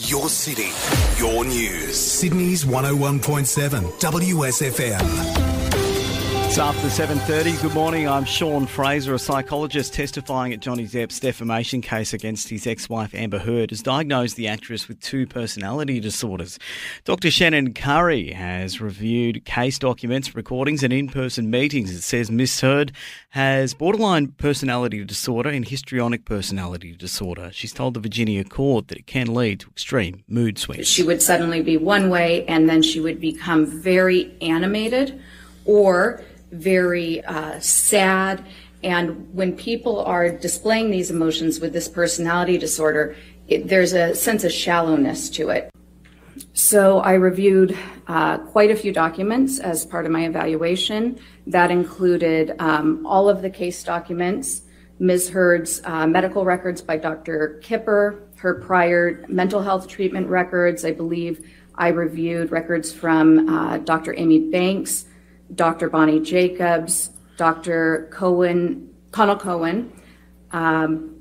Your city, your news. Sydney's 101.7 WSFM. After 7.30. Good morning. I'm Sean Fraser, a psychologist testifying at Johnny Depp's defamation case against his ex-wife Amber Heard, has diagnosed the actress with two personality disorders. Dr Shannon Curry has reviewed case documents, recordings and in-person meetings. It says Miss Heard has borderline personality disorder and histrionic personality disorder. She's told the Virginia court that it can lead to extreme mood swings. She would suddenly be one way and then she would become very animated or very uh, sad. And when people are displaying these emotions with this personality disorder, it, there's a sense of shallowness to it. So I reviewed uh, quite a few documents as part of my evaluation. That included um, all of the case documents, Ms. Heard's uh, medical records by Dr. Kipper, her prior mental health treatment records. I believe I reviewed records from uh, Dr. Amy Banks, Dr. Bonnie Jacobs, Dr. Cowan, Connell Cowan, um,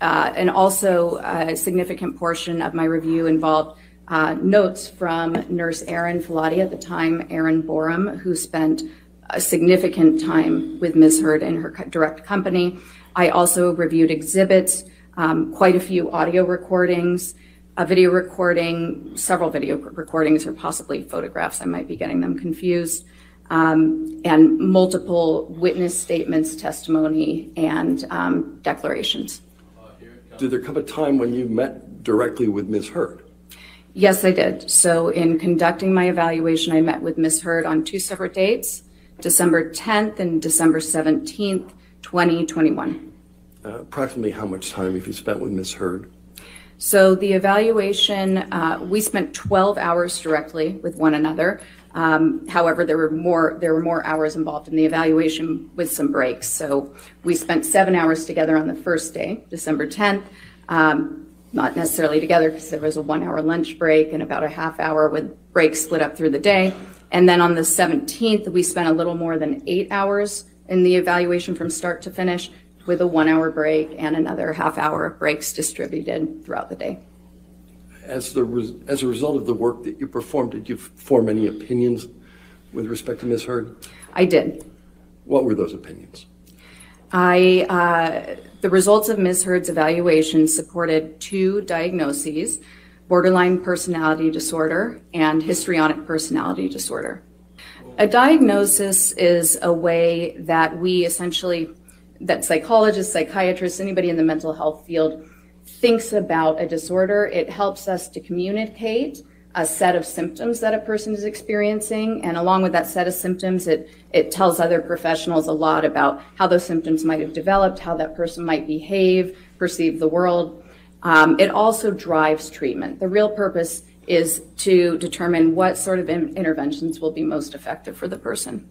uh, and also a significant portion of my review involved uh, notes from nurse Erin Falati at the time, Erin Boerum, who spent a significant time with Ms. Heard in her direct company. I also reviewed exhibits, um, quite a few audio recordings, a video recording, several video recordings, or possibly photographs. I might be getting them confused um, and multiple witness statements, testimony, and um, declarations. Did there come a time when you met directly with Ms. Heard? Yes, I did. So, in conducting my evaluation, I met with Ms. Heard on two separate dates December 10th and December 17th, 2021. Uh, approximately how much time have you spent with Ms. Heard? So, the evaluation, uh, we spent 12 hours directly with one another. Um, however, there were more there were more hours involved in the evaluation with some breaks. So we spent seven hours together on the first day, December 10th. Um, not necessarily together because there was a one hour lunch break and about a half hour with breaks split up through the day. And then on the 17th, we spent a little more than eight hours in the evaluation from start to finish with a one hour break and another half hour of breaks distributed throughout the day as the as a result of the work that you performed, did you form any opinions with respect to Ms. Heard? I did. What were those opinions? I uh, the results of Ms. Heard's evaluation supported two diagnoses: borderline personality disorder and histrionic personality disorder. A diagnosis is a way that we essentially, that psychologists, psychiatrists, anybody in the mental health field thinks about a disorder, it helps us to communicate a set of symptoms that a person is experiencing. And along with that set of symptoms, it, it tells other professionals a lot about how those symptoms might have developed, how that person might behave, perceive the world. Um, it also drives treatment. The real purpose is to determine what sort of in- interventions will be most effective for the person.